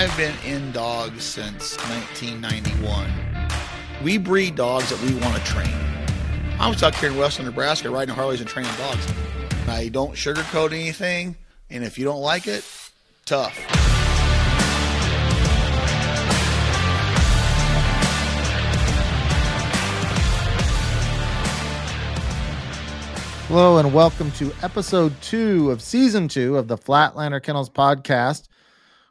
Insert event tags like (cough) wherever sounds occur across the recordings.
I've been in dogs since 1991. We breed dogs that we want to train. I was out here in western Nebraska riding Harleys and training dogs. I don't sugarcoat anything, and if you don't like it, tough. Hello and welcome to episode two of season two of the Flatlander Kennels podcast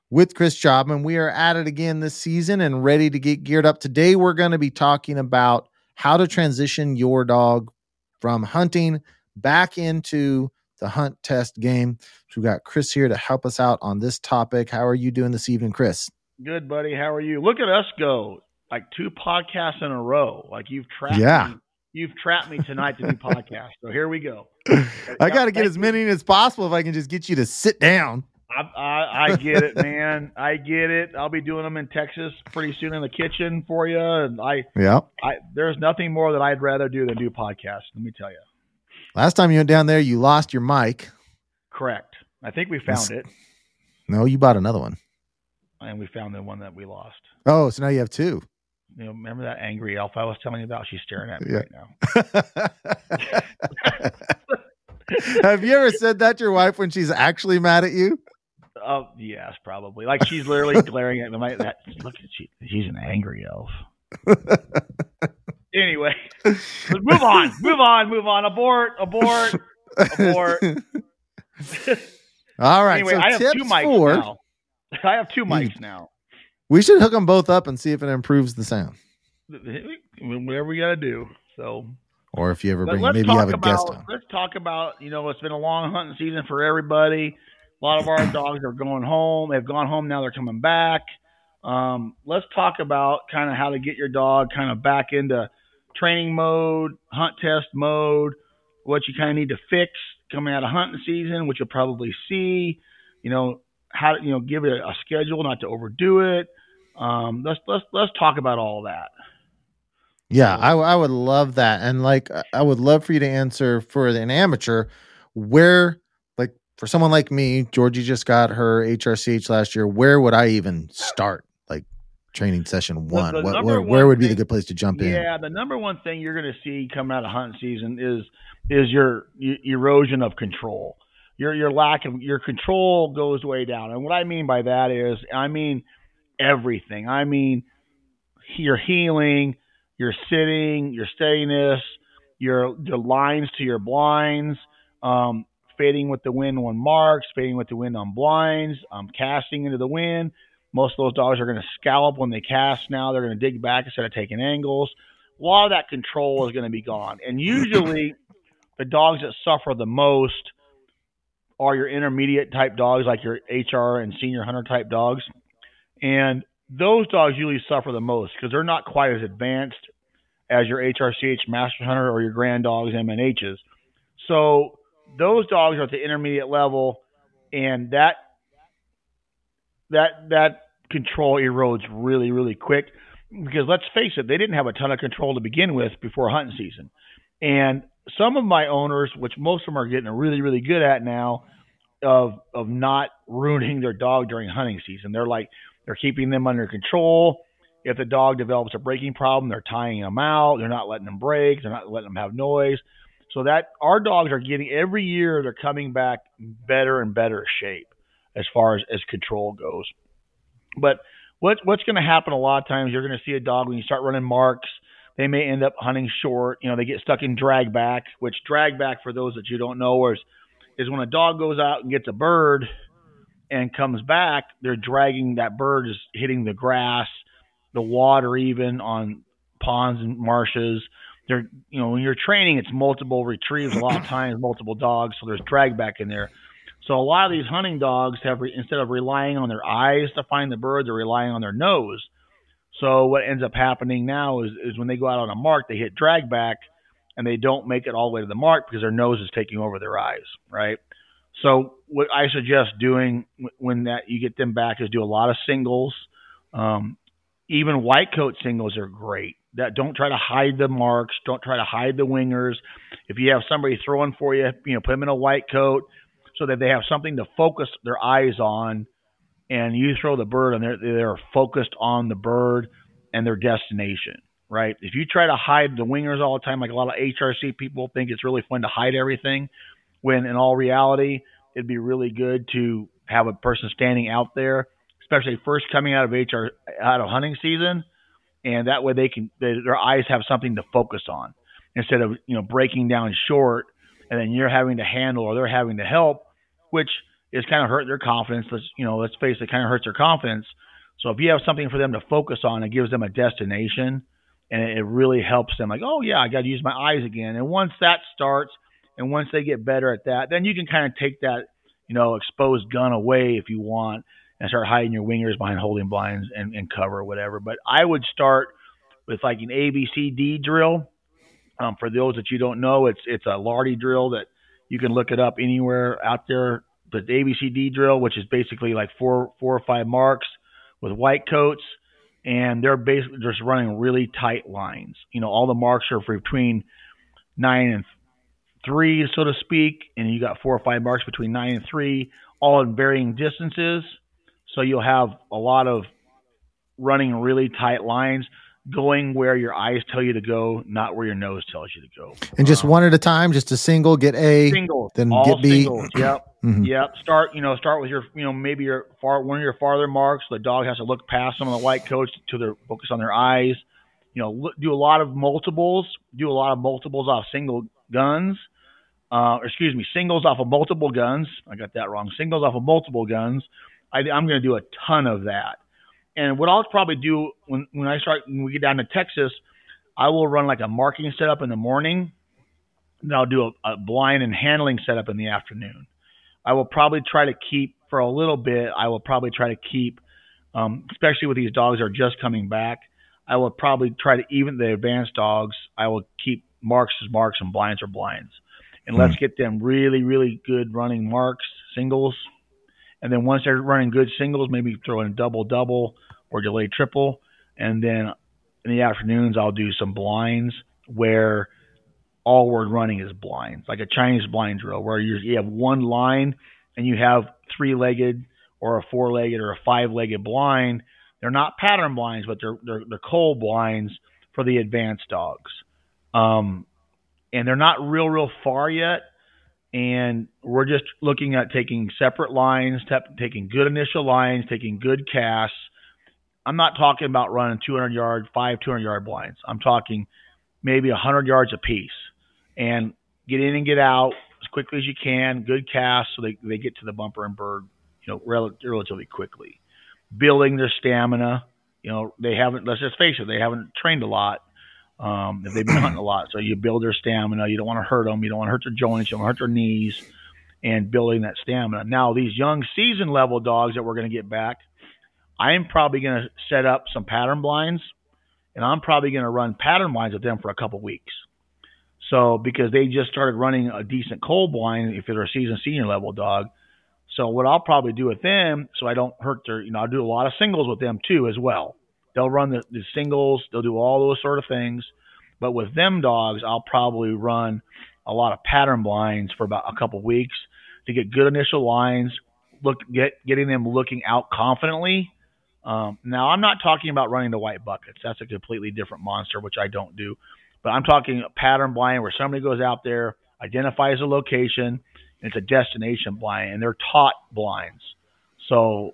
with Chris Jobman. We are at it again this season and ready to get geared up. Today, we're going to be talking about how to transition your dog from hunting back into the hunt test game. So we've got Chris here to help us out on this topic. How are you doing this evening, Chris? Good, buddy. How are you? Look at us go. Like two podcasts in a row. Like you've trapped yeah. me. You've trapped me tonight to do podcasts. So here we go. (laughs) I got to get as many as possible if I can just get you to sit down. I, I, I get it, man. (laughs) I get it. I'll be doing them in Texas pretty soon in the kitchen for you. And I, yeah, I, there's nothing more that I'd rather do than do podcasts. Let me tell you. Last time you went down there, you lost your mic. Correct. I think we found it. No, you bought another one. And we found the one that we lost. Oh, so now you have two. You know, remember that angry elf I was telling you about? She's staring at me Yeah. right now. (laughs) have you ever said that to your wife when she's actually mad at you? Oh yes, probably. Like she's literally (laughs) glaring at me. Like that. Look at she. She's an angry elf. anyway, move on. (laughs) Move on. Move on. Abort. Abort. Abort. All right. anyway, so I have two mics for, now. I have two mics hmm. now. We should hook them both up and see if it improves the sound. Whatever we got to do. So, or if you ever bring, maybe you have a about, guest on. Let's talk about. You know, it's been a long hunting season for everybody. A lot of our dogs are going home. They've gone home now. They're coming back. Um, let's talk about kind of how to get your dog kind of back into training mode, hunt test mode, what you kind of need to fix coming out of hunting season, which you'll probably see. You know how to, you know give it a, a schedule, not to overdo it. Um, let's let's let's talk about all that. Yeah, I, I would love that, and like I would love for you to answer for an amateur where for someone like me, Georgie just got her HRCH last year. Where would I even start? Like training session one, the what, where one where would be the good place to jump in? Yeah, the number one thing you're going to see coming out of hunting season is is your, y erosion of control. Your your lack of your control goes way down. And what I mean by that is I mean everything. I mean your heeling, your sitting, your steadiness, your your lines to your blinds, um, fading with the wind on marks, fading with the wind on blinds, um, casting into the wind. Most of those dogs are going to scallop when they cast now. They're going to dig back instead of taking angles. A lot of that control is going to be gone. And usually, (laughs) the dogs that suffer the most are your intermediate type dogs, like your HR and senior hunter type dogs. And those dogs usually suffer the most because they're not quite as advanced as your HRCH master hunter or your grand dogs MNHs. So those dogs are at the intermediate level, and that that that control erodes really really quick because let's face it, they didn't have a ton of control to begin with before hunting season, and some of my owners, which most of them are getting really really good at now, of of not ruining their dog during hunting season. They're like they're keeping them under control. If the dog develops a breaking problem, they're tying them out. They're not letting them break. They're not letting them have noise. So that our dogs are getting every year they're coming back better and better shape as far as, as control goes. But what what's going to happen a lot of times you're going to see a dog when you start running marks, they may end up hunting short. You know, they get stuck in drag back, which drag back for those that you don't know is is when a dog goes out and gets a bird and comes back, they're dragging that bird is hitting the grass, the water even on ponds and marshes. They're you know, when you're training it's multiple retrieves a lot of (coughs) times, multiple dogs, so there's drag back in there. So a lot of these hunting dogs have re- instead of relying on their eyes to find the bird, they're relying on their nose. So what ends up happening now is, is when they go out on a mark, they hit drag back and they don't make it all the way to the mark because their nose is taking over their eyes, right? So what I suggest doing when that you get them back is do a lot of singles. Um, even white coat singles are great. That don't try to hide the marks. Don't try to hide the wingers. If you have somebody throwing for you, you know, put them in a white coat so that they have something to focus their eyes on and you throw the bird and they're they're focused on the bird and their destination, right? If you try to hide the wingers all the time, like a lot of HRC people think it's really fun to hide everything, when in all reality, it'd be really good to have a person standing out there, especially first coming out of HR out of hunting season, and that way they can they, their eyes have something to focus on instead of you know breaking down short and then you're having to handle or they're having to help, which is kind of hurt their confidence. Let's you know, let's face it, kind of hurts their confidence. So if you have something for them to focus on, it gives them a destination, and it really helps them. Like, oh yeah, I got to use my eyes again. And once that starts, and once they get better at that, then you can kind of take that you know exposed gun away if you want, and start hiding your wingers behind holding blinds and, and cover or whatever. But I would start with like an ABCD drill. Um, for those that you don't know, it's it's a Lardy drill that you can look it up anywhere out there the ABCD drill, which is basically like four four or five marks with white coats, and they're basically just running really tight lines. You know, all the marks are for between nine and three, so to speak, and you got four or five marks between nine and three, all in varying distances. So you'll have a lot of running really tight lines going where your eyes tell you to go, not where your nose tells you to go. And just um, one at a time, just a single, get A, single, then get B. Singles. (clears throat) Yep, mm-hmm. yep. Start, you know, start with your, you know, maybe your far one of your farther marks. The dog has to look past some of the white coats to their focus on their eyes. You know, look, do a lot of multiples. Do a lot of multiples off single guns. Uh, excuse me, singles off of multiple guns. I got that wrong. Singles off of multiple guns. I, I'm going to do a ton of that. And what I'll probably do when when I start when we get down to Texas, I will run like a marking setup in the morning. Then I'll do a, a blind and handling setup in the afternoon. I will probably try to keep for a little bit. I will probably try to keep, um, especially with these dogs that are just coming back. I will probably try to even the advanced dogs. I will keep marks as marks and blinds are blinds, and let's get them really really good running marks singles and then once they're running good singles, maybe throw in a double double or delay triple. And then in the afternoons, I'll do some blinds where all we're running is blinds, like a Chinese blind drill, where you have one line and you have three legged or a four legged or a five legged blind. They're not pattern blinds, but they're, they're, they're cold blinds for the advanced dogs. Um, and they're not real, real far yet and we're just looking at taking separate lines, taking good initial lines, taking good casts. I'm not talking about running 200 yard, five 200 yard blinds. I'm talking maybe 100 yards a piece, and get in and get out as quickly as you can. Good casts so they they get to the bumper and bird, you know, rel- relatively quickly. Building their stamina. You know, they haven't. Let's just face it, they haven't trained a lot um, if they've been hunting a lot. So you build their stamina. You don't want to hurt them. You don't want to hurt their joints. You don't want to hurt their knees. And building that stamina. Now these young season level dogs that we're going to get back, I'm probably going to set up some pattern blinds, and I'm probably going to run pattern blinds with them for a couple weeks. So because they just started running a decent cold blind, if they're a season senior level dog. So what I'll probably do with them, so I don't hurt their, you know, I'll do a lot of singles with them too as well. They'll run the, the singles. They'll do all those sort of things. But with them dogs, I'll probably run a lot of pattern blinds for about a couple weeks to get good initial lines. Look, get getting them looking out confidently. Um, now, I'm not talking about running the white buckets. That's a completely different monster, which I don't do. But I'm talking pattern blind where somebody goes out there, identifies a location, and it's a destination blind, and they're taught blinds. So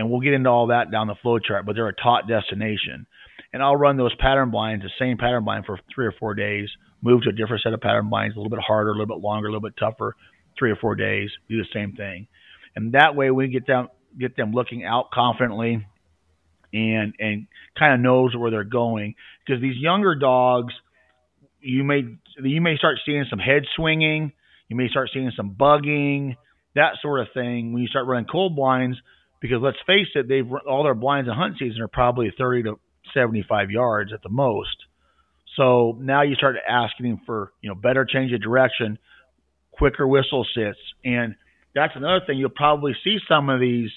and we'll get into all that down the flow chart, but they're a taught destination. And I'll run those pattern blinds, the same pattern blind for three or four days, move to a different set of pattern blinds, a little bit harder, a little bit longer, a little bit tougher, three or four days, do the same thing. And that way we get them get them looking out confidently and and kind of knows where they're going. Because these younger dogs you may you may start seeing some head swinging, you may start seeing some bugging, that sort of thing when you start running cold blinds because let's face it, they've all their blinds in hunt season are probably 30 to 75 yards at the most. So now you start asking for you know better change of direction, quicker whistle sits, and that's another thing. You'll probably see some of these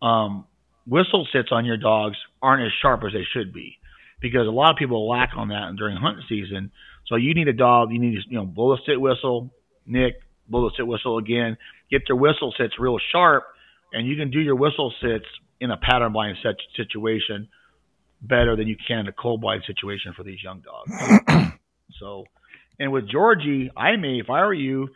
um, whistle sits on your dogs aren't as sharp as they should be because a lot of people lack on that during hunt season. So you need a dog. You need to you know blow the sit whistle, Nick, blow the sit whistle again, get their whistle sits real sharp and you can do your whistle sits in a pattern blind set situation better than you can in a cold blind situation for these young dogs. (clears throat) so, and with Georgie, I may, if I were you,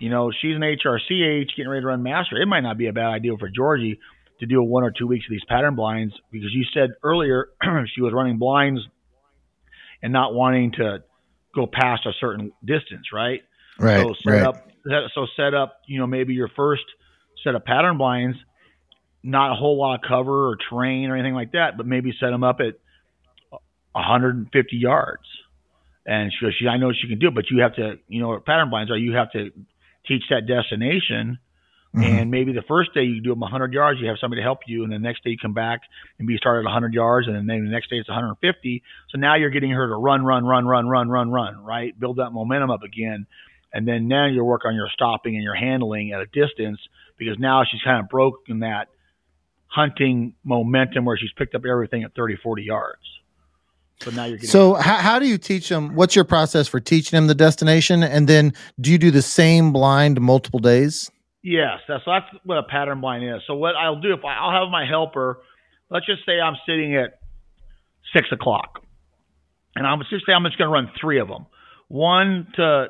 you know, she's an HRCH getting ready to run master. It might not be a bad idea for Georgie to do a one or two weeks of these pattern blinds because you said earlier (clears throat) she was running blinds and not wanting to go past a certain distance, right? Right. So set right. up so set up, you know, maybe your first set of pattern blinds, not a whole lot of cover or train or anything like that, but maybe set them up at 150 yards. And she goes, she, I know she can do it, but you have to, you know, pattern blinds are you have to teach that destination. Mm-hmm. And maybe the first day you do them 100 yards, you have somebody to help you, and the next day you come back and be started at 100 yards, and then maybe the next day it's 150. So now you're getting her to run, run, run, run, run, run, run, right? Build that momentum up again, and then now you work on your stopping and your handling at a distance because now she's kind of broken that hunting momentum where she's picked up everything at 30, 40 yards. So now you're getting. So how, how do you teach them? What's your process for teaching them the destination? And then do you do the same blind multiple days? Yes, that's that's what a pattern blind is. So what I'll do if I, I'll have my helper, let's just say I'm sitting at six o'clock, and I'm just say I'm just going to run three of them, one to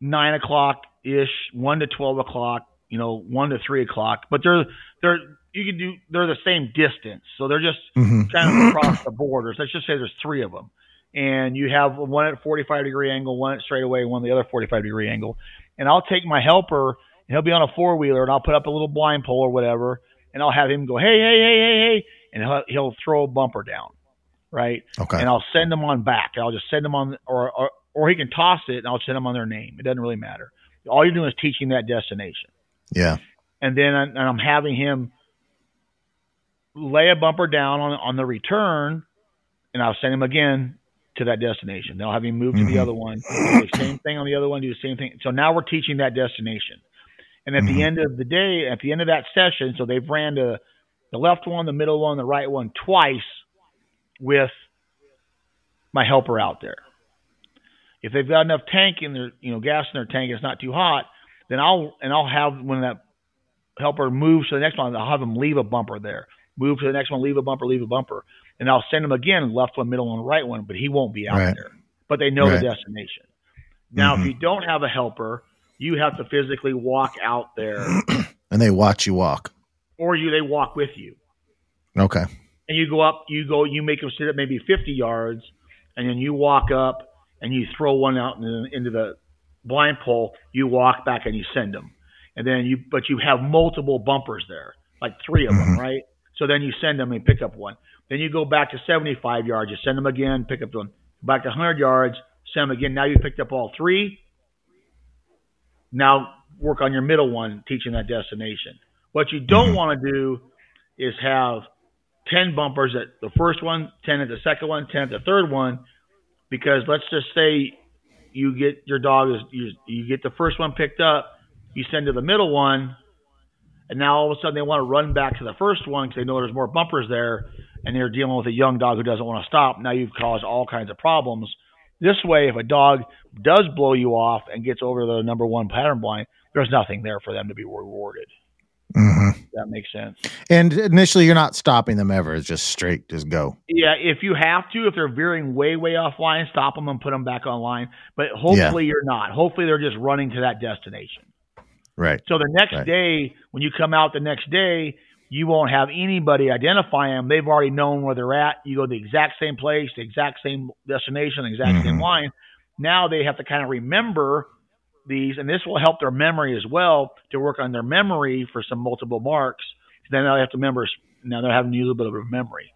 nine o'clock ish, one to twelve o'clock, you know, one to three o'clock. But they're they're you can do they're the same distance, so they're just mm-hmm. kind of across the borders. Let's just say there's three of them, and you have one at 45 degree angle, one at straight away, one at the other 45 degree angle. And I'll take my helper, and he'll be on a four wheeler, and I'll put up a little blind pole or whatever, and I'll have him go, hey, hey, hey, hey, hey, and he'll, he'll throw a bumper down, right? Okay. And I'll send them on back. I'll just send them on, or, or or he can toss it, and I'll send them on their name. It doesn't really matter. All you're doing is teaching that destination. Yeah. And then I, and I'm having him lay a bumper down on on the return, and I'll send him again to that destination. Then I'll have him move to mm-hmm. the other one, do the same thing on the other one, do the same thing. So now we're teaching that destination. And at mm-hmm. the end of the day, at the end of that session, so they've ran the the left one, the middle one, the right one twice with my helper out there. If they've got enough tank in their, you know, gas in their tank, it's not too hot, then I'll and I'll have when that helper moves to the next one, I'll have them leave a bumper there move to the next one, leave a bumper, leave a bumper, and I'll send him again, left one, middle one, right one, but he won't be out right. there. But they know right. the destination. Now, mm-hmm. if you don't have a helper, you have to physically walk out there, (clears throat) and they watch you walk, or you they walk with you. Okay. And you go up, you go, you make them sit at maybe 50 yards, and then you walk up and you throw one out into the blind pole. You walk back and you send them, and then you, but you have multiple bumpers there, like three of them, mm-hmm. right? So then you send them and pick up one. Then you go back to 75 yards. You send them again, pick up one. Back to 100 yards, send them again. Now you picked up all three. Now work on your middle one, teaching that destination. What you don't mm-hmm. want to do is have 10 bumpers at the first one, 10 at the second one, 10 at the third one, because let's just say you get your dog is you, you get the first one picked up, you send to the middle one, and now all of a sudden they want to run back to the first one because they know there's more bumpers there, and they're dealing with a young dog who doesn't want to stop. Now you've caused all kinds of problems. This way, if a dog does blow you off and gets over the number one pattern blind, there's nothing there for them to be rewarded. Mm-hmm. That makes sense. And initially, you're not stopping them ever. It's just straight, just go. Yeah, if you have to, if they're veering way, way off line, stop them and put them back online. But hopefully, yeah. you're not. Hopefully, they're just running to that destination. Right. So the next right. day, when you come out the next day, you won't have anybody identify them. They've already known where they're at. You go to the exact same place, the exact same destination, the exact mm-hmm. same line. Now they have to kind of remember these, and this will help their memory as well to work on their memory for some multiple marks. Then they'll have to remember. Now they're having to use a little bit of memory.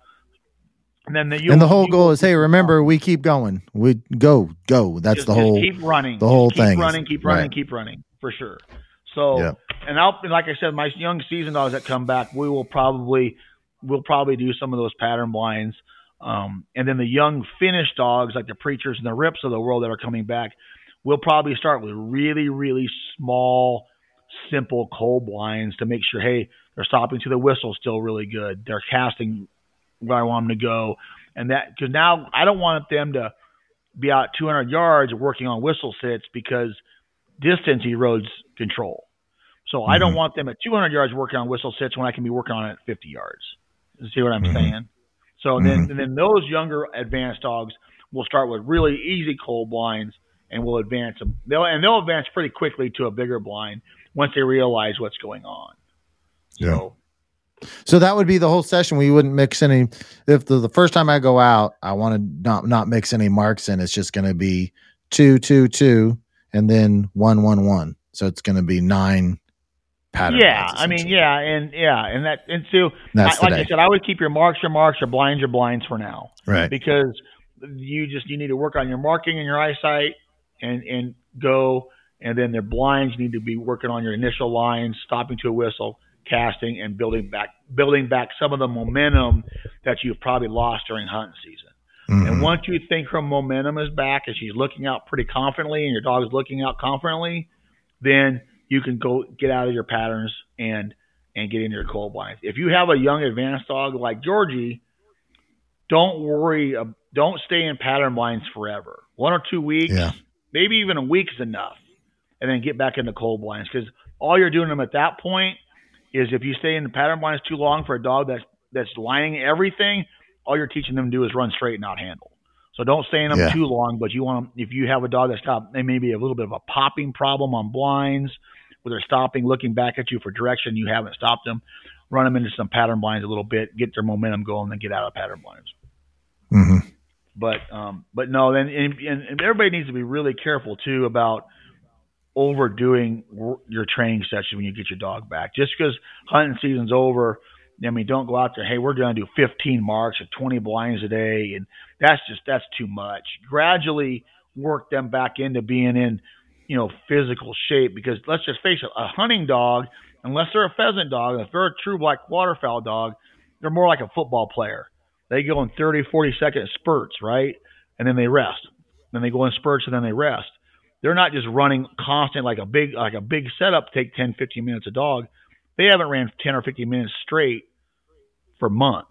And then the, and the whole goal is, hey, remember, we keep going. We go, go. That's just, the whole. keep running. The whole keep thing. Running, keep running, right. keep running for sure. So, yeah. and I'll like I said, my young season dogs that come back, we will probably we'll probably do some of those pattern blinds. Um, and then the young finished dogs, like the preachers and the rips of the world that are coming back, we'll probably start with really, really small, simple cold blinds to make sure, hey, they're stopping to the whistle still really good. They're casting where I want them to go. And that, because now I don't want them to be out 200 yards working on whistle sits because distance erodes control. So I don't mm-hmm. want them at 200 yards working on whistle sits when I can be working on it at 50 yards. See what I'm mm-hmm. saying? So then, and then those younger advanced dogs will start with really easy cold blinds and will advance them. They'll and they'll advance pretty quickly to a bigger blind once they realize what's going on. So So that would be the whole session. We wouldn't mix any. If the, the first time I go out, I want to not not mix any marks in. It's just going to be two, two, two, and then one, one, one. So it's going to be nine patterns. yeah, I mean, yeah, and yeah, and that and so That's I, the like I said, I would keep your marks your marks, your blinds your blinds for now. right. because you just you need to work on your marking and your eyesight and and go and then their blinds you need to be working on your initial lines stopping to a whistle casting and building back building back some of the momentum that you've probably lost during hunting season and Mhm. once you think her momentum is back and she's looking out pretty confidently and your dog is looking out confidently then you can go get out of your patterns and and get into your cold blinds if you have a young advanced dog like georgie don't worry. Don't stay in pattern blinds forever. One or two weeks, Yeah. Maybe even a week is enough, and then get back into cold blinds because all you're doing them at that point is if you stay in the pattern blinds too long for a dog that's that's lining everything, all you're teaching them to do is run straight and not handle. So don't stay in them Yeah. too long. But you want them, if you have a dog that's got they maybe a little bit of a popping problem on blinds, where they're stopping, looking back at you for direction, you haven't stopped them. Run them into some pattern blinds a little bit, get their momentum going, then get out of pattern blinds. Mhm. But um, but no, and, and, and everybody needs to be really careful too about overdoing your training session when you get your dog back. Just because hunting season's over, I mean, don't go out there. Hey, we're going to do 15 marks or 20 blinds a day, and that's just that's too much. Gradually work them back into being in, you know, physical shape. Because let's just face it, a hunting dog, unless they're a pheasant dog, if they're a true black waterfowl dog, they're more like a football player. They go in 30, 40 second spurts, right? And then they rest. Then they go in spurts and then they rest. They're not just running constant like a big like a big setup take 10, 15 minutes a dog. They haven't ran 10 or 15 minutes straight for months.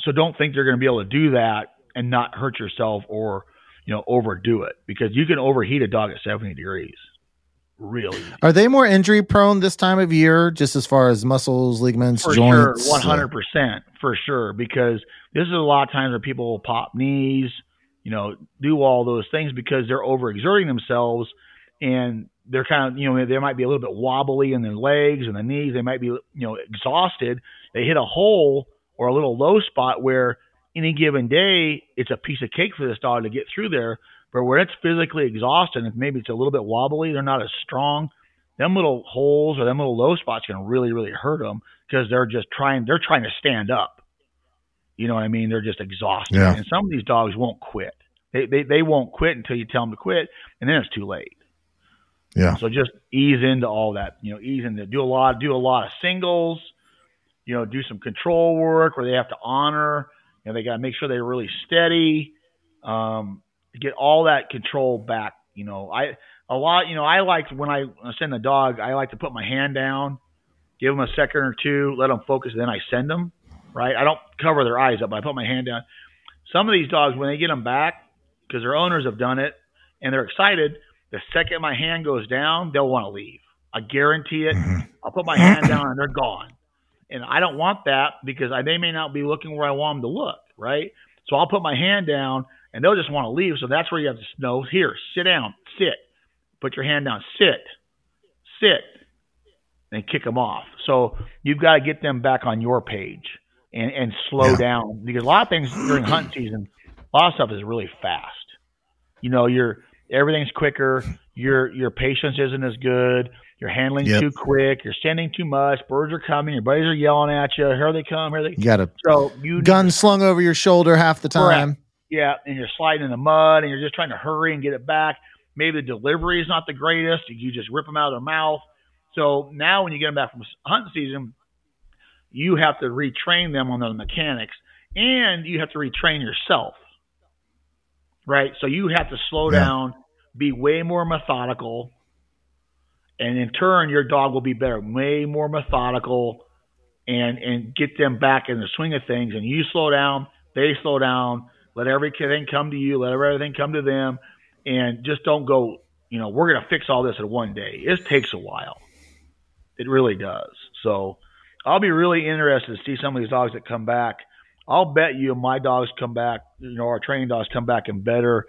So don't think they're going to be able to do that and not hurt yourself or, you know, overdo it because you can overheat a dog at 70 degrees. Really. Are they more injury prone this time of year, just as far as muscles, ligaments, for joints? sure, one hundred percent for sure. Because this is a lot of times where people will pop knees, you know, do all those things because they're overexerting themselves, and they're kind of, you know, they might be a little bit wobbly in their legs and the knees. They might be, you know, exhausted. They hit a hole or a little low spot where any given day it's a piece of cake for this dog to get through there. But where it's physically exhausted, and maybe it's a little bit wobbly, they're not as strong. Them little holes or them little low spots can really, really hurt them because they're just trying. They're trying to stand up. You know what I mean? They're just exhausted. Yeah. And some of these dogs won't quit. They, they they won't quit until you tell them to quit, and then it's too late. Yeah. So just ease into all that. You know, ease into do a lot, do a lot of singles. You know, do some control work where they have to honor. You know, they got to make sure they're really steady. Um, get all that control back. You know, I a lot. You know, I like when I send the dog. I like to put my hand down, give them a second or two, let them focus, then I send them. Right. I don't cover their eyes up, but I put my hand down. Some of these dogs, when they get them back, because their owners have done it and they're excited, the second my hand goes down, they'll want to leave. I guarantee it. Mm-hmm. I'll put my hand down and they're gone. And I don't want that because I, they may not be looking where I want them to look, right? So I'll put my hand down and they'll just want to leave. So that's where you have to know here, sit down, sit, put your hand down, sit, sit, and kick them off. So you've got to get them back on your page and, and slow Yeah. down because a lot of things during (clears throat) hunt season, a lot of stuff is really fast. You know, you're everything's quicker. Your your patience isn't as good. You're handling Yep. too quick. You're sending too much. Birds are coming. Your buddies are yelling at you. Here they come. Here they. You got a So you gun slung over your shoulder half the Correct. Yeah, and you're sliding in the mud, and you're just trying to hurry and get it back. Maybe the delivery is not the greatest. You just rip them out of their mouth. So now, when you get them back from hunting season, you have to retrain them on the mechanics, and you have to retrain yourself. Right. So you have to slow Yeah. down, be way more methodical, and in turn, your dog will be better, way more methodical, and and get them back in the swing of things. And you slow down, they slow down. Let everything come to you. Let everything come to them, and just don't go. You know, we're gonna fix all this in one day. It takes a while. It really does. So I'll be really interested to see some of these dogs that come back. I'll bet you my dogs come back, you know, our training dogs come back in better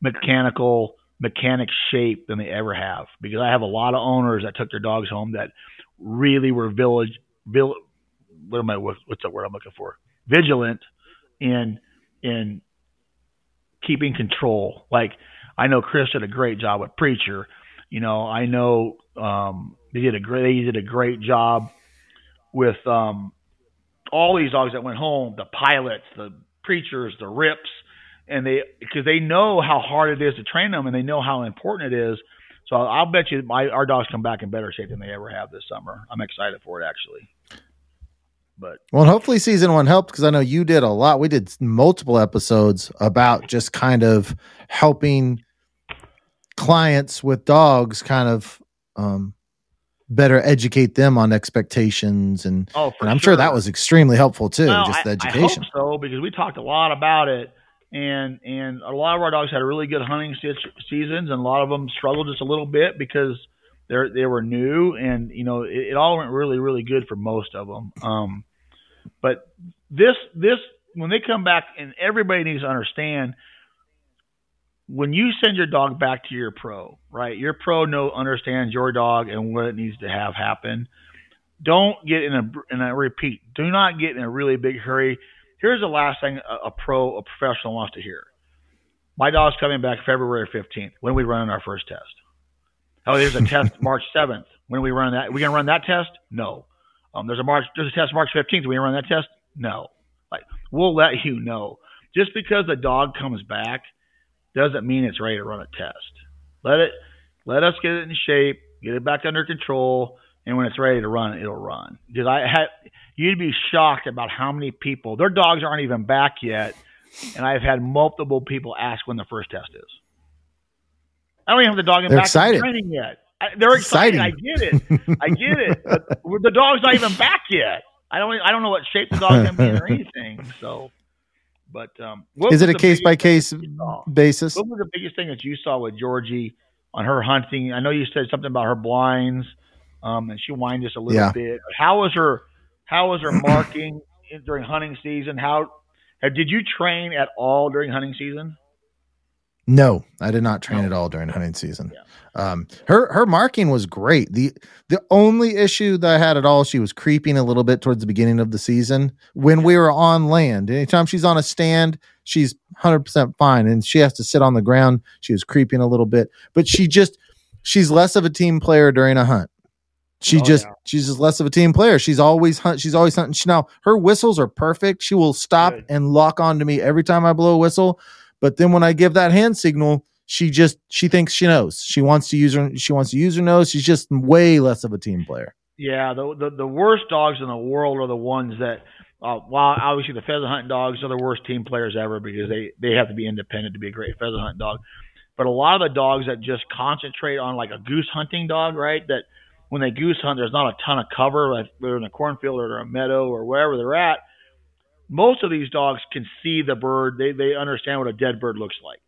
mechanical mechanic shape than they ever have because I have a lot of owners that took their dogs home that really were village, vill, what am I, what's the word I'm looking for? Vigilant in, in keeping control. Like I know Chris did a great job with Preacher. You know, I know um, they did a great they did a great job with um, all these dogs that went home, the pilots, the preachers, the rips, and they because they know how hard it is to train them and they know how important it is. So I'll bet you my our dogs come back in better shape than they ever have this summer. I'm excited for it actually. But well, hopefully season one helped because I know you did a lot. We did multiple episodes about just kind of helping clients with dogs, kind of um, better educate them on expectations and, oh, and I'm sure. sure. that was extremely helpful too. Well, just the education. I hope so because we talked a lot about it, and and a lot of our dogs had really good hunting se- seasons, and a lot of them struggled just a little bit because they they were new, and you know it, it all went really really good for most of them. Um, but this this when they come back, and everybody needs to understand when you send your dog back to your pro, right? Your pro know understands your dog and what it needs to have happen. Don't get in a and I repeat, do not get in a really big hurry. Here's the last thing a, a pro, a professional wants to hear. My dog's coming back February 15th. When are we running our first test? Oh, there's a test (laughs) March 7th. When are we running that? Are we gonna run that test? No. Um, there's a March. There's a test March 15th. Are we run that test? No. Like we'll let you know. Just because the dog comes back doesn't mean it's ready to run a test. Let it let us get it in shape, get it back under control, and when it's ready to run, it'll run. Because I had you'd be shocked about how many people their dogs aren't even back yet, and I've had multiple people ask when the first test is. I don't even have the dog in They're back excited. in training yet. I, they're excited. Exciting. I get it. I get it. (laughs) But the dog's not even back yet. I don't. I don't know what shape the dog's gonna be in or (laughs) anything. So, but um, Is it a case by case that you saw? basis? What was the biggest thing that you saw with Georgie on her hunting? I know you said something about her blinds, um, and she whined just a little Yeah. bit. How was her? How was her marking during hunting season? How did you train at all during hunting season? No, I did not train No. at all during hunting season. Yeah. Um, her her marking was great. the The only issue that I had at all, she was creeping a little bit towards the beginning of the season when we were on land. Anytime she's on a stand, she's hundred percent fine, and she has to sit on the ground. She was creeping a little bit, but she just she's less of a team player during a hunt. She Oh, just yeah. she's just less of a team player. She's always hunt. She's always hunting. She, now her whistles are perfect. She will stop Good. and lock onto me every time I blow a whistle. But then when I give that hand signal, she just she thinks she knows. She wants to use her. She wants to use her nose. She's just way less of a team player. Yeah, the, the the worst dogs in the world are the ones that, uh, while obviously the pheasant hunting dogs are the worst team players ever because they they have to be independent to be a great pheasant hunting dog. But a lot of the dogs that just concentrate on like a goose hunting dog, right? That when they goose hunt, there's not a ton of cover, like they're in a cornfield or a meadow or wherever they're at. Most of these dogs can see the bird. They they understand what a dead bird looks like,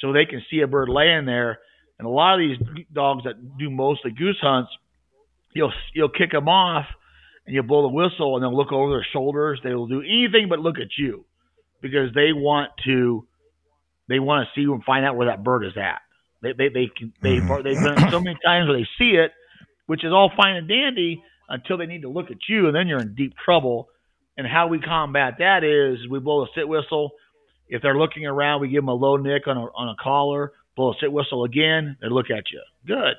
so they can see a bird laying there. And a lot of these dogs that do mostly goose hunts, you'll you'll kick them off and you'll blow the whistle and they'll look over their shoulders. They will do anything but look at you because they want to they want to see and find out where that bird is at. They they they can they Mhm. they've done it so many times where they see it, which is all fine and dandy until they need to look at you and then you're in deep trouble. And how we combat that is we blow a sit whistle. If they're looking around, we give them a low nick on a on a collar, blow a sit whistle again, they look at you. Good.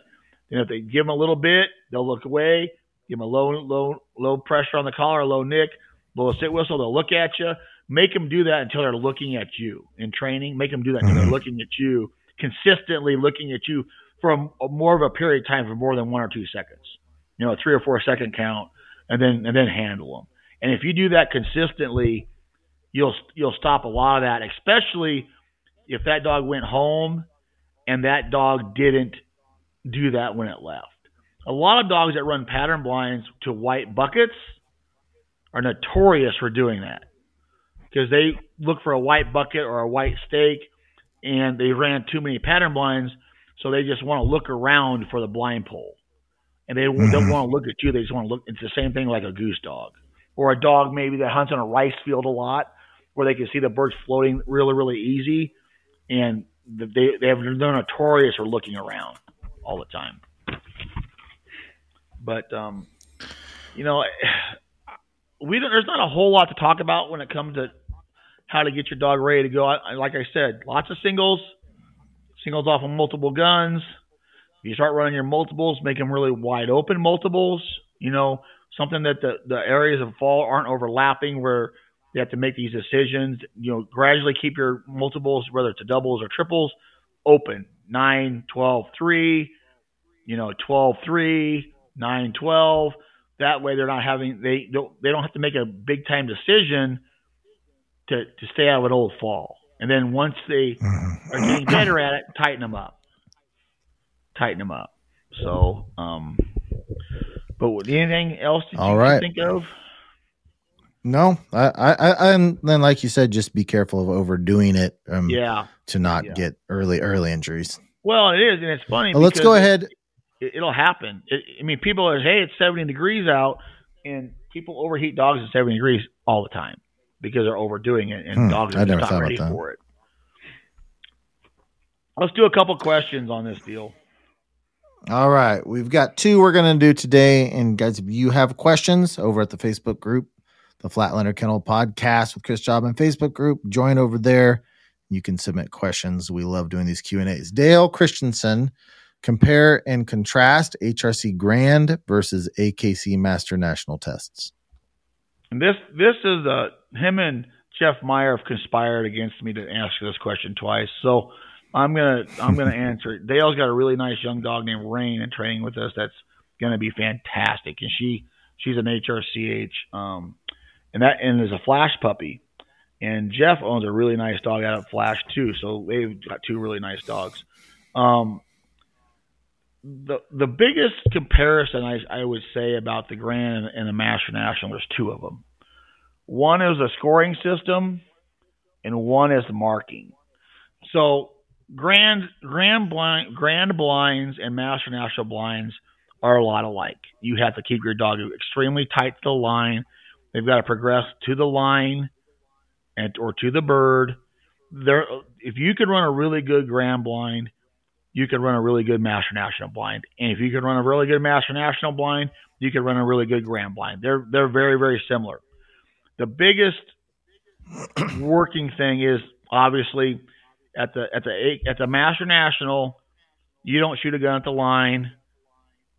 And if they give them a little bit, they'll look away. Give them a low, low, low pressure on the collar, a low nick, blow a sit whistle. They'll look at you. Make them do that until they're looking at you in training. Make them do that until they're Mhm. looking at you, consistently looking at you for more of a period of time for more than one or two seconds. You know, a three or four second count, and then and then handle them. And if you do that consistently, you'll you'll stop a lot of that, especially if that dog went home and that dog didn't do that when it left. A lot of dogs that run pattern blinds to white buckets are notorious for doing that because they look for a white bucket or a white stake and they ran too many pattern blinds, so they just want to look around for the blind pole. and they don't mm-hmm. want to look at you. They just want to look. It's the same thing like a goose dog or a dog maybe that hunts on a rice field a lot, where they can see the birds floating really really easy, and they they have they're notorious for looking around all the time. But um, you know, (sighs) we don't, there's not a whole lot to talk about when it comes to how to get your dog ready to go. I, like I said, lots of singles, singles off of multiple guns. You start running your multiples, make them really wide open multiples. You know, something that the the areas of fall aren't overlapping where you have to make these decisions. You know, gradually keep your multiples, whether it's a doubles or triples, open. 9, 12, 3, you know, 12, 3, 9, 12. That way they're not having, they don't, they don't have to make a big time decision to, to stay out of an old fall. And then once they mm-hmm. are getting better at it, tighten them up. Tighten them up. So, um, but anything else did All right. think of? No, I, I, I, and then like you said, just be careful of overdoing it. Um, yeah. To not yeah. get early, early injuries. Well, it is, and it's funny. Well, let's go ahead. It, will happen. It, I mean, people are, hey, it's 70 degrees out, and people overheat dogs at 70 degrees all the time because they're overdoing it, and hmm, dogs are not ready for it. Let's do a couple questions on this deal. All right. We've got two we're going to do today. And guys, if you have questions over at the Facebook group, the Flatlander Kennel Podcast with Chris Jobman Facebook group, join over there. You can submit questions. We love doing these Q and A's. Dale Christensen, compare and contrast HRC Grand versus AKC Master National Tests. And this this is uh, him and Jeff Meyer have conspired against me to ask this question twice. So I'm gonna I'm gonna (laughs) answer it. Dale's got a really nice young dog named Rain and training with us. That's gonna be fantastic, and she she's an HRCH, um, and that and is a Flash puppy. And Jeff owns a really nice dog out of Flash too, so they've got two really nice dogs. Um, the the biggest comparison I, I would say about the Grand and, and the Master National, there's two of them. One is a scoring system, and one is the marking. So grand grand blind grand blinds and master national blinds are a lot alike. You have to keep your dog extremely tight to the line. They've got to progress to the line and or to the bird. There, if you could run a really good grand blind, you could run a really good master national blind. And if you could run a really good master national blind, you could run a really good grand blind. They're they're very very similar. The biggest working thing is obviously at the at the at the Master National, you don't shoot a gun at the line.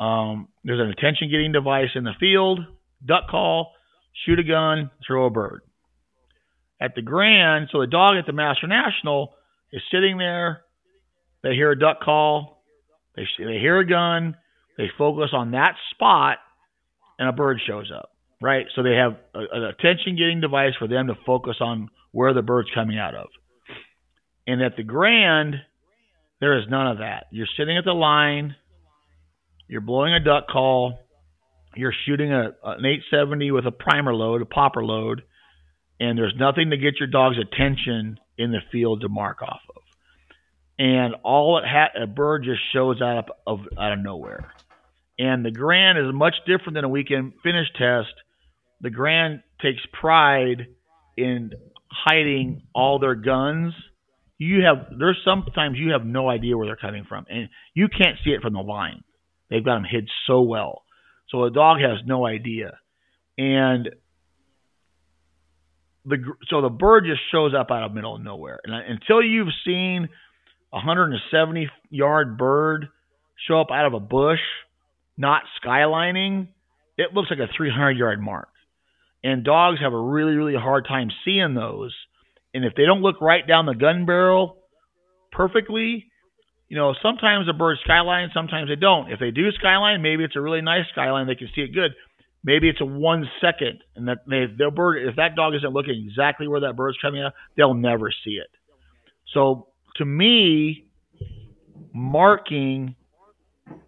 Um, there's an attention getting device in the field, duck call, shoot a gun, throw a bird. At the Grand, so the dog at the Master National is sitting there. They hear a duck call, they they hear a gun, they focus on that spot, and a bird shows up. Right, so they have a, an attention getting device for them to focus on where the bird's coming out of. And at the Grand, there is none of that. You're sitting at the line, you're blowing a duck call, you're shooting a, an 870 with a primer load, a popper load, and there's nothing to get your dog's attention in the field to mark off of. And all it had, a bird just shows up of out of nowhere. And the Grand is much different than a weekend finish test. The Grand takes pride in hiding all their guns you have there's sometimes you have no idea where they're coming from, and you can't see it from the line. They've got them hid so well, so a dog has no idea, and the so the bird just shows up out of middle of nowhere, and until you've seen a 170 yard bird show up out of a bush, not skylining, it looks like a 300 yard mark, and dogs have a really really hard time seeing those and if they don't look right down the gun barrel perfectly, you know, sometimes a bird skyline, sometimes they don't. If they do skyline, maybe it's a really nice skyline, they can see it good. Maybe it's a one second, and that they, their bird, if that dog isn't looking exactly where that bird's coming out, they'll never see it. So to me, marking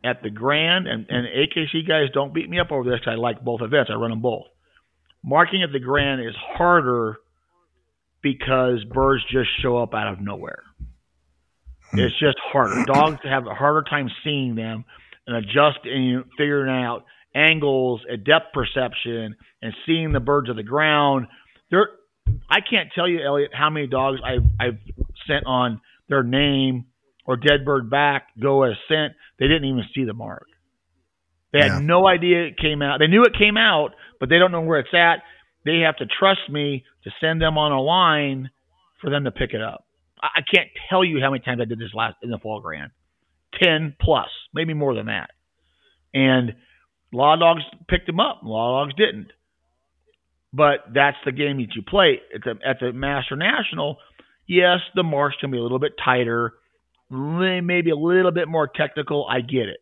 at the Grand and, and AKC guys don't beat me up over this I like both events. I run them both. Marking at the Grand is harder because birds just show up out of nowhere. Hmm. It's just harder. (clears throat) Dogs have a harder time seeing them and adjusting, figuring out angles and depth perception and seeing the birds of the ground. There, I can't tell you, Elliot, how many dogs I've I've sent on their name or dead bird back go as scent. They didn't even see the mark. They had Yeah. no idea it came out. They knew it came out, but they don't know where it's at. They have to trust me to send them on a line for them to pick it up. I, I can't tell you how many times I did this last in the fall grand. Ten plus, maybe more than that. And of dogs picked them up. Of dogs didn't. But that's the game that you play at the at the Master National. Yes, the marks can be a little bit tighter, maybe a little bit more technical. I get it,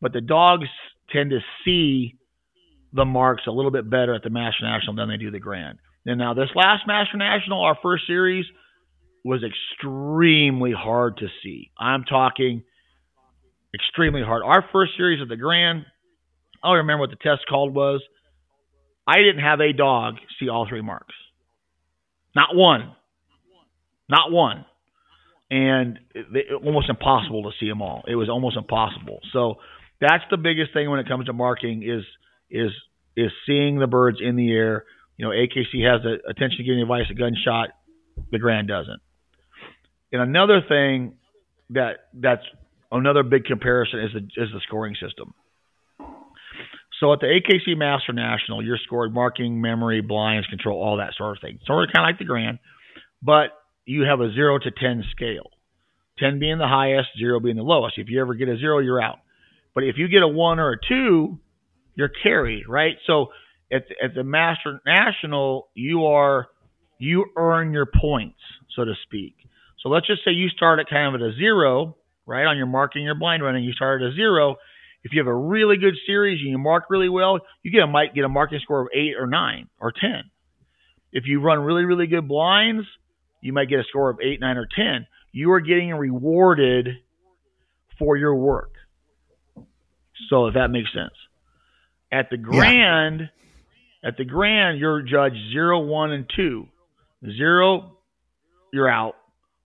but the dogs tend to see the marks a little bit better at the Master National than they do the Grand. And now this last Master National, our first series, was extremely hard to see. I'm talking extremely hard. Our first series of the Grand, I don't remember what the test called was. I didn't have a dog see all three marks. Not one. Not one. And it, it, almost impossible to see them all. It was almost impossible. So that's the biggest thing when it comes to marking is is is seeing the birds in the air. You know, AKC has the attention getting device, a gunshot. The Grand doesn't. And another thing that that's another big comparison is the is the scoring system. So at the AKC Master National, you're scored marking, memory, blinds, control, all that sort of thing. Sort of kind of like the Grand, but you have a zero to ten scale. Ten being the highest, zero being the lowest. If you ever get a zero, you're out. But if you get a one or a two, you're carried, right? So at at the Master National, you are you earn your points, so to speak. So let's just say you start at kind of at a zero, right? On your marking your blind running, you start at a zero. If you have a really good series and you mark really well, you get a might get a marking score of eight or nine or ten. If you run really, really good blinds, you might get a score of eight, nine, or ten. You are getting rewarded for your work. So if that makes sense. At the grand, at the grand, you're judged zero, one, and two. Zero, you're out.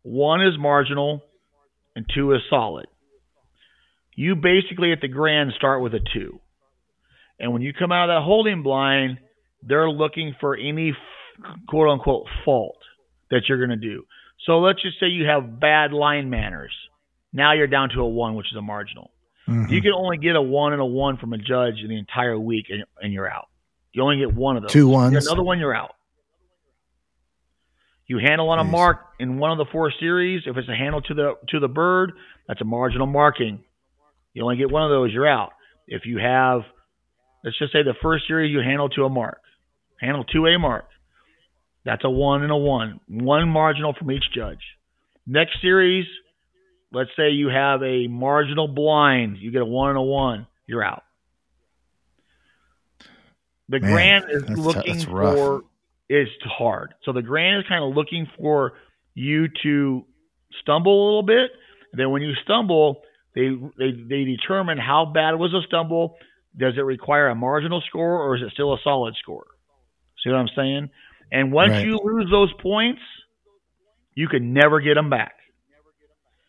One is marginal, and two is solid. You basically at the grand start with a two. And when you come out of that holding blind, they're looking for any quote unquote fault that you're going to do. So let's just say you have bad line manners. Now you're down to a one, which is a marginal. Mhm. You can only get a one and a one from a judge in the entire week, and, and you're out. You only get one of those. Two ones. Another one, you're out. You handle on a mark in one of the four series. If it's a handle to the to the bird, that's a marginal marking. You only get one of those, you're out. If you have, let's just say the first series you handle to a mark, handle to a mark, that's a one and a one, one marginal from each judge. Next series, let's say you have a marginal blind, you get a one and a one, you're out. The Man, grand is that's- looking that's for is hard. So the grand is kind of looking for you to stumble a little bit. And then when you stumble, they they they determine how bad was a stumble. Does it require a marginal score or is it still a solid score? See what I'm saying? And once Right. you lose those points, you can never get them back.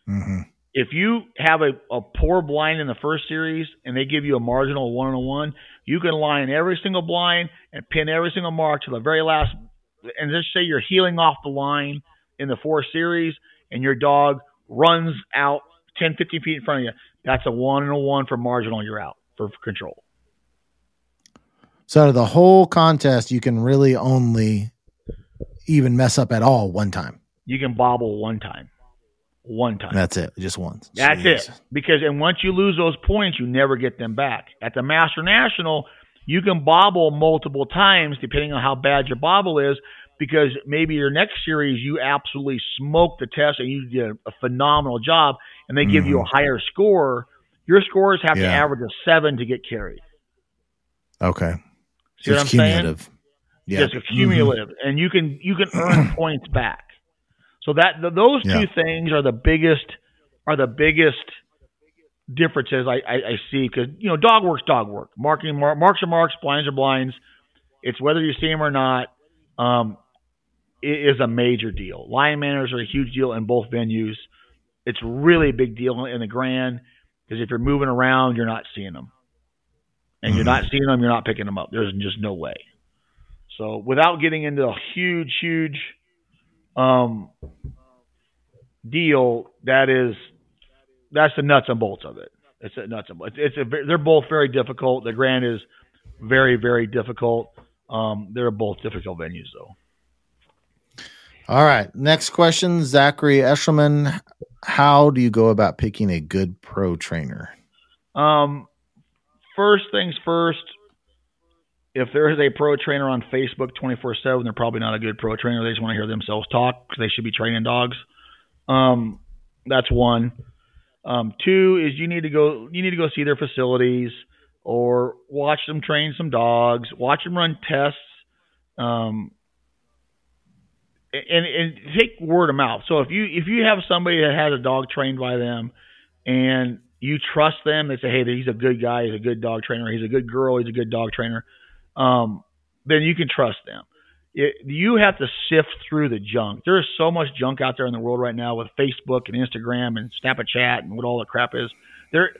Mhm. If you have a, a poor blind in the first series and they give you a marginal one and a one, you can line every single blind and pin every single mark to the very last. And just say you're heeling off the line in the fourth series and your dog runs out 10, 15 feet in front of you. That's a one and a one for marginal. You're out for control. So out of the whole contest, you can really only even mess up at all one time. You can bobble one time. One time. That's it, just once. That's Jeez. it. Because and once you lose those points, you never get them back. At the Master National, you can bobble multiple times depending on how bad your bobble is. Because maybe your next series you absolutely smoked the test and you did a phenomenal job, and they give you a higher score. Your scores have to Mm-hmm. Average a seven to get carried. Okay. See what it's I'm saying? cumulative. Yeah. Just cumulative, and you can you can earn (clears throat) points back. So that th- those two Yeah. things are the biggest are the biggest differences I, I, I see because you know dog work's dog work. Marking mar- marks are marks, blinds are blinds. It's whether you see them or not. Um, it is a major deal. Line manners are a huge deal in both venues. It's really a big deal in the Grand. Because if you're moving around, you're not seeing them, and mm-hmm. you're not seeing them, you're not picking them up. There's just no way. So without getting into a huge, huge um, deal, that is that's the nuts and bolts of it. It's a nuts and bolts. It's, it's a they're both very difficult. The Grand is very, very difficult. Um, they're both difficult venues, though. All right. Next question, Zachary Eshelman. How do you go about picking a good pro trainer? Um, first things first. If there is a pro trainer on Facebook 24 7, they're probably not a good pro trainer. They just want to hear themselves talk because they should be training dogs. Um, that's one. Um, two is you need to go you need to go see their facilities or watch them train some dogs, watch them run tests. Um, and, and take word of mouth. So if you if you have somebody that has a dog trained by them, and you trust them, they say, hey, he's a good guy, he's a good dog trainer, he's a good girl, he's a good dog trainer, um, then you can trust them. It, you have to sift through the junk. There is so much junk out there in the world right now with Facebook and Instagram and Snapchat and what all the crap is. There,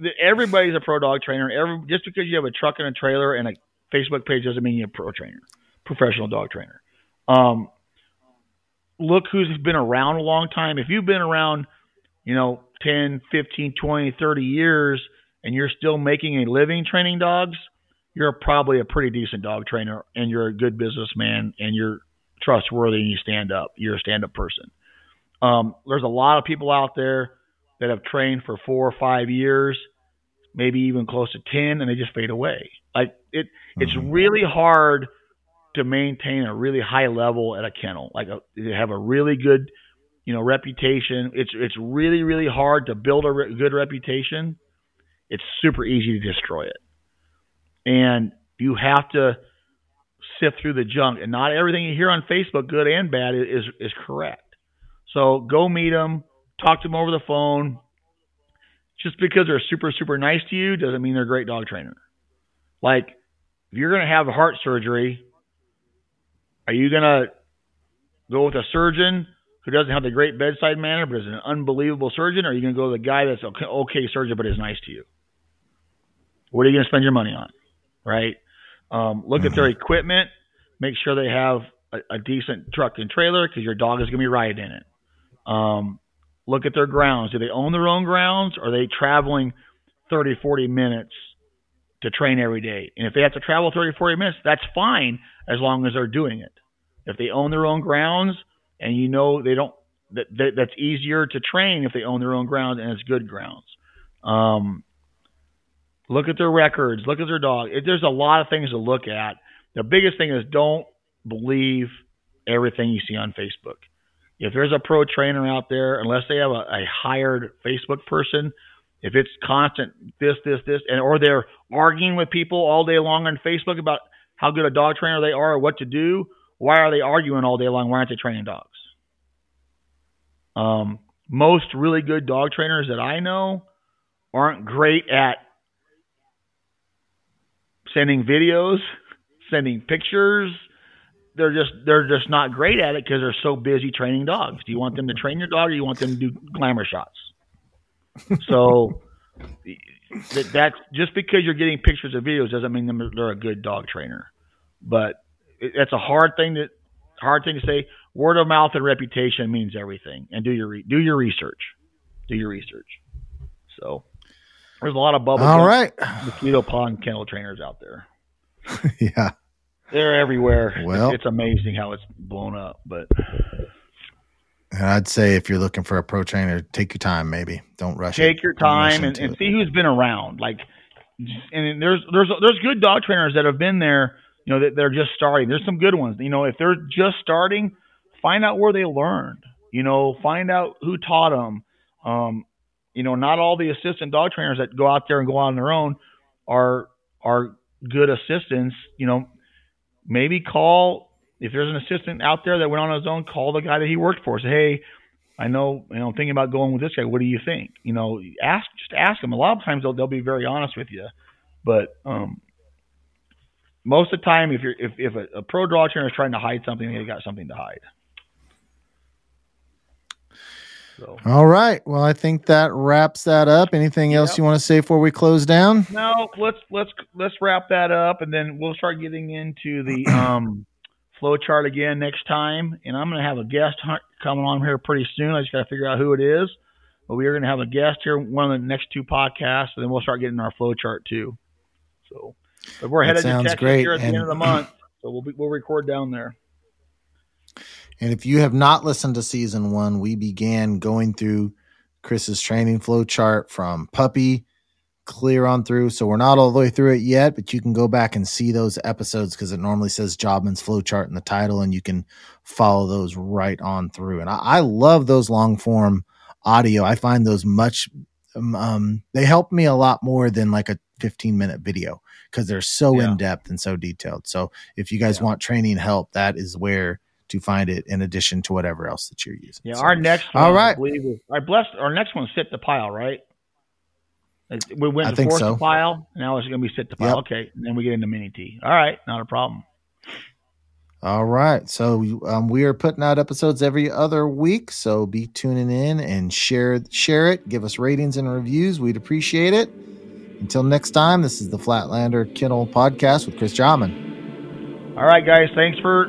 the, everybody's a pro dog trainer. Every just because you have a truck and a trailer and a Facebook page doesn't mean you're a pro trainer, professional dog trainer. Um, look who's been around a long time. If you've been around, you know, 10, 15, 20, 30 years and you're still making a living training dogs, you're probably a pretty decent dog trainer and you're a good businessman and you're trustworthy and you stand up. You're a stand up person. Um, there's a lot of people out there that have trained for four or five years, maybe even close to 10, and they just fade away. Like it, it's mm-hmm. really hard to maintain a really high level at a kennel, like a, have a really good, you know, reputation. It's it's really really hard to build a re- good reputation. It's super easy to destroy it, and you have to sift through the junk. And not everything you hear on Facebook, good and bad, is is correct. So go meet them, talk to them over the phone. Just because they're super super nice to you doesn't mean they're a great dog trainer. Like if you're going to have heart surgery are you going to go with a surgeon who doesn't have the great bedside manner but is an unbelievable surgeon, or are you going to go with a guy that's okay, okay surgeon but is nice to you? What are you going to spend your money on? Right? Um, look mm-hmm. at their mm-hmm. equipment. Make sure they have a, a decent truck and trailer because your dog is going to be riding in it. Um, look at their grounds. Do they own their own grounds? Or are they traveling 30, 40 minutes to train every day. And if they have to travel 30, 40 minutes, that's fine as long as they're doing it. If they own their own grounds and you know they don't, that, that that's easier to train if they own their own grounds and it's good grounds. Um, look at their records. Look at their dog. There's a lot of things to look at. The biggest thing is don't believe everything you see on Facebook. If there's a pro trainer out there, unless they have a, a hired Facebook person if it's constant this, this, this, and or they're arguing with people all day long on Facebook about how good a dog trainer they are or what to do, why are they arguing all day long? Why aren't they training dogs? Um, most really good dog trainers that I know aren't great at sending videos, sending pictures. They're just they're just not great at it because they're so busy training dogs. Do you want them to train your dog, or you want them to do glamour shots? so (laughs) that that's just because you're getting pictures of videos doesn't mean they're a good dog trainer. But it's a hard thing to hard thing to say. Word of mouth and reputation means everything. And do your do your research. Do your research. So there's a lot of bubble. All right, mosquito pond kennel trainers out there. (laughs) yeah, they're everywhere. Well, it's, it's amazing how it's blown up, but and I'd say if you're looking for a pro trainer, take your time. Maybe don't rush. Take it. your time and, and see who's been around. Like, and there's there's there's good dog trainers that have been there. You know that they're just starting. There's some good ones. You know, if they're just starting, find out where they learned. You know, find out who taught them. Um, you know, not all the assistant dog trainers that go out there and go out on their own are are good assistants. You know, maybe call if there's an assistant out there that went on his own, call the guy that he worked for. Say, hey, I know, you know, I'm thinking about going with this guy. What do you think? You know, ask, just ask them. A lot of times they'll they'll be very honest with you, but um, most of the time, if you're if if a, a pro draw trainer is trying to hide something, they got something to hide. So. All right. Well, I think that wraps that up. Anything else yep. you want to say before we close down? No, let's let's let's wrap that up, and then we'll start getting into the (clears throat) um, flow chart again next time. And I'm going to have a guest coming on here pretty soon. I just got to figure out who it is. But we are going to have a guest here one of the next two podcasts, and then we'll start getting our flow chart too. So, but we're headed to Texas great. here at and, the end of the month, so we'll be, we'll record down there. And if you have not listened to season one, we began going through Chris's training flow chart from puppy clear on through. So we're not all the way through it yet, but you can go back and see those episodes because it normally says Jobman's flow chart in the title, and you can follow those right on through. And I, I love those long form audio. I find those much um, um, they help me a lot more than like a 15 minute video because they're so yeah. in depth and so detailed. So if you guys yeah. want training help, that is where to find it in addition to whatever else that you're using. Yeah, so, our next one, all right. I believe is, I blessed our next one sit the pile, right? We went I to force so. the pile. Now it's going to be sit the pile. Yep. Okay, and then we get into mini T. All right, not a problem. All right, so um, we are putting out episodes every other week. So be tuning in and share share it. Give us ratings and reviews. We'd appreciate it. Until next time, this is the Flatlander Kennel Podcast with Chris Jobman. All right, guys, thanks for